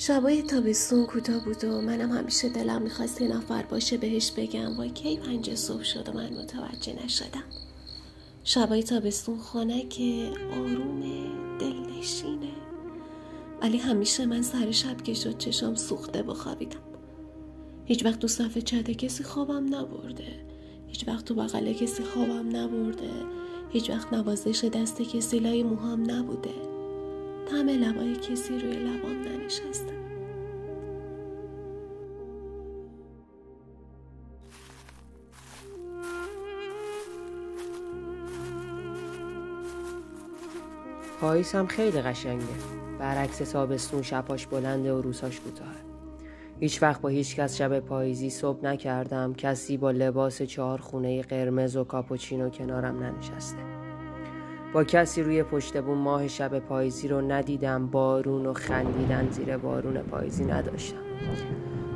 شبای تابستون کوتاه بود و منم همیشه دلم می‌خواست یه نفر باشه بهش بگم وای کی پنج صبح شد و من متوجه نشدم. شبای تابستون خانه که آرومه دلنشینه. ولی همیشه من سر شب که شد چشم سوخته بخوابیدم هیچ وقت تو صف چت کسی خوابم نبرده. هیچ وقت تو بغل کسی خوابم نبرده. هیچ وقت نوازش دست کسی لای موهام نبوده. طعم لبای کسی روی لبام ننشسته. پاییز هم خیلی قشنگه. برعکس تابستون شباش بلنده و روزهاش کوتاه. هیچ وقت با هیچ کس شب پاییزی صبح نکردم. کسی با لباس چهار خونه قرمز و کاپوچینو کنارم ننشسته. با کسی روی پشت بون ماه شب پاییزی رو ندیدم بارون و خندیدن زیر بارون پاییزی نداشتم.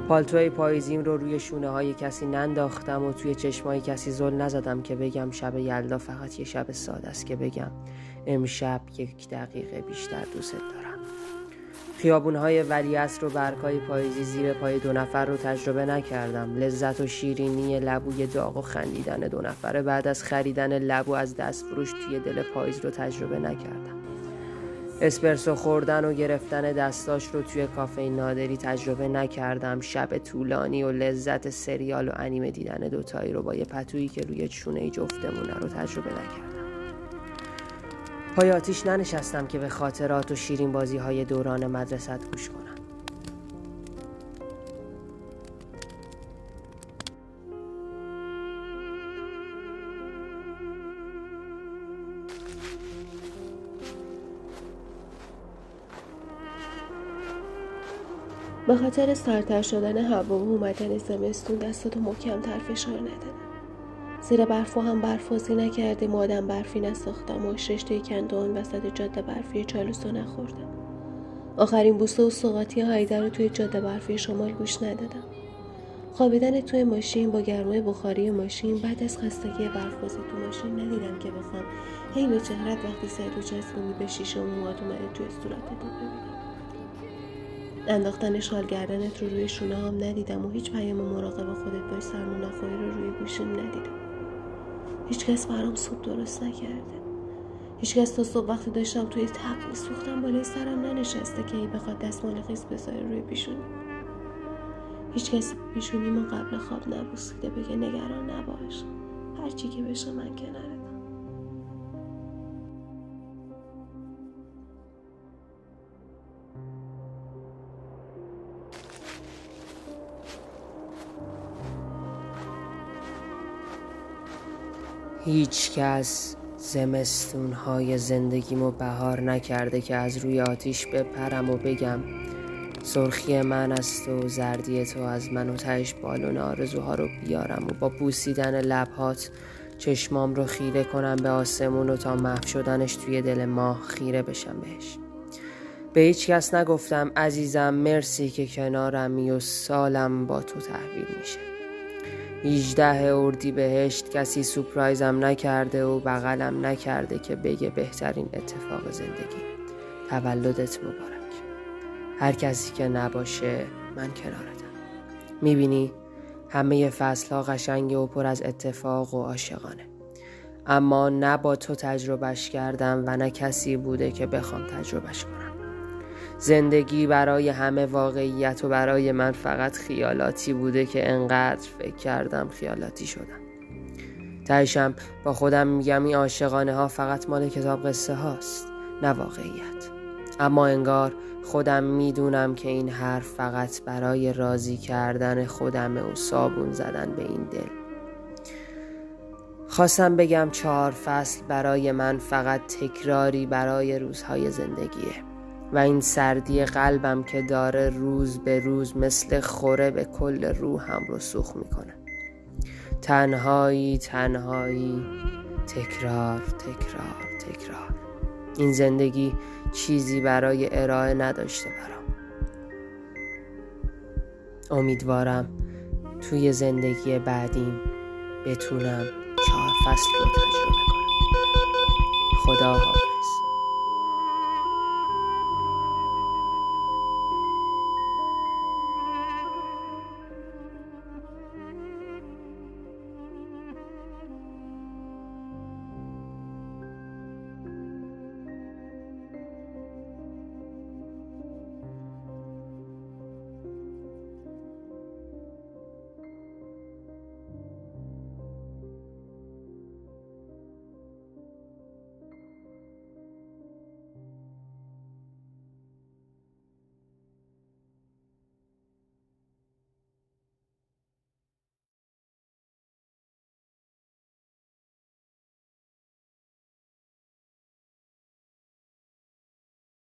پالتوی پاییزیم رو روی شونه های کسی ننداختم و توی چشمای کسی زل نزدم که بگم شب یلدا فقط یه شب ساده است که بگم امشب یک دقیقه بیشتر دوست دارم. خیابون های ولیعصر و برگهای پاییزی زیر پای دو نفر رو تجربه نکردم. لذت و شیرینی لبوی داغ و خندیدن دو نفره بعد از خریدن لبو از دست فروش توی دل پاییز رو تجربه نکردم. اسپرسو خوردن و گرفتن دستاش رو توی کافه نادری تجربه نکردم. شب طولانی و لذت سریال و انیمه دیدن دوتایی رو با یه پتویی که روی چونه جفتمونه رو تجربه نکردم. پای آتیش ننشستم که به خاطرات و شیرین بازی های دوران مدرست گوش کنم. به خاطر سرتر شدن هوا و اومدن زمستون دستاتو محکمتر فشار نده زیر برف هم برفازی نکردیم و آدم برفی نساختم و ششته کندون وسط جاده برفی چالوسو نخوردم. آخرین بوسه و سوقاتی هایده رو توی جاده برفی شمال گوش ندادم. خوابیدن توی ماشین با گرمای بخاری ماشین بعد از خستگی برفازی تو ماشین ندیدم که بخوام. هی به چهرت وقتی سید و چسبونی به شیشه و موات اومده توی صورتت ببینم. انداختن شال گردنت رو روی شونه هم ندیدم و هیچ پیام مراقب خودت باش سرمون نخوری رو روی گوشیم ندیدم. هیچکس برام سوپ درست نکرده. هیچکس تا صبح وقتی داشتم توی تب میسوختم بالای سرم ننشسته که ای بخواد دستمال خیس بذاره روی پیشونی. هیچکس پیشونی ما قبل خواب نبوسیده بگه نگران نباش. هرچی که بشه من کنارت. هیچ کس زمستون های زندگیمو بهار نکرده که از روی آتیش بپرم و بگم سرخی من است و زردی تو از من و تهش بالون آرزوها رو بیارم و با بوسیدن لبهات چشمام رو خیره کنم به آسمون و تا محو شدنش توی دل ماه خیره بشم بهش. به هیچ کس نگفتم عزیزم مرسی که کنارمی و سالم با تو تحویل میشه. 18 اردی بهشت کسی سپرایزم نکرده و بغلم نکرده که بگه بهترین اتفاق زندگی. تولدت مبارک. هر کسی که نباشه من کنارتم. می‌بینی همه فصل ها قشنگ و پر از اتفاق و عاشقانه. اما نه با تو تجربهش کردم و نه کسی بوده که بخوام تجربهش کنم. زندگی برای همه واقعیت و برای من فقط خیالاتی بوده که انقدر فکر کردم خیالاتی شدم. تایشم با خودم میگم این عاشقانه ها فقط مال کتاب قصه هاست نه واقعیت. اما انگار خودم می‌دونم که این حرف فقط برای راضی کردن خودمه و صابون زدن به این دل. خواستم بگم چهار فصل برای من فقط تکراری برای روزهای زندگیه. و این سردی قلبم که داره روز به روز مثل خوره به کل روحم رو سوخ می‌کنه. تنهایی تنهایی تکرار تکرار تکرار. این زندگی چیزی برای ارائه نداشته برام. امیدوارم توی زندگی بعدیم بتونم چهار فصل رو تجربه کنم. خدا حافظ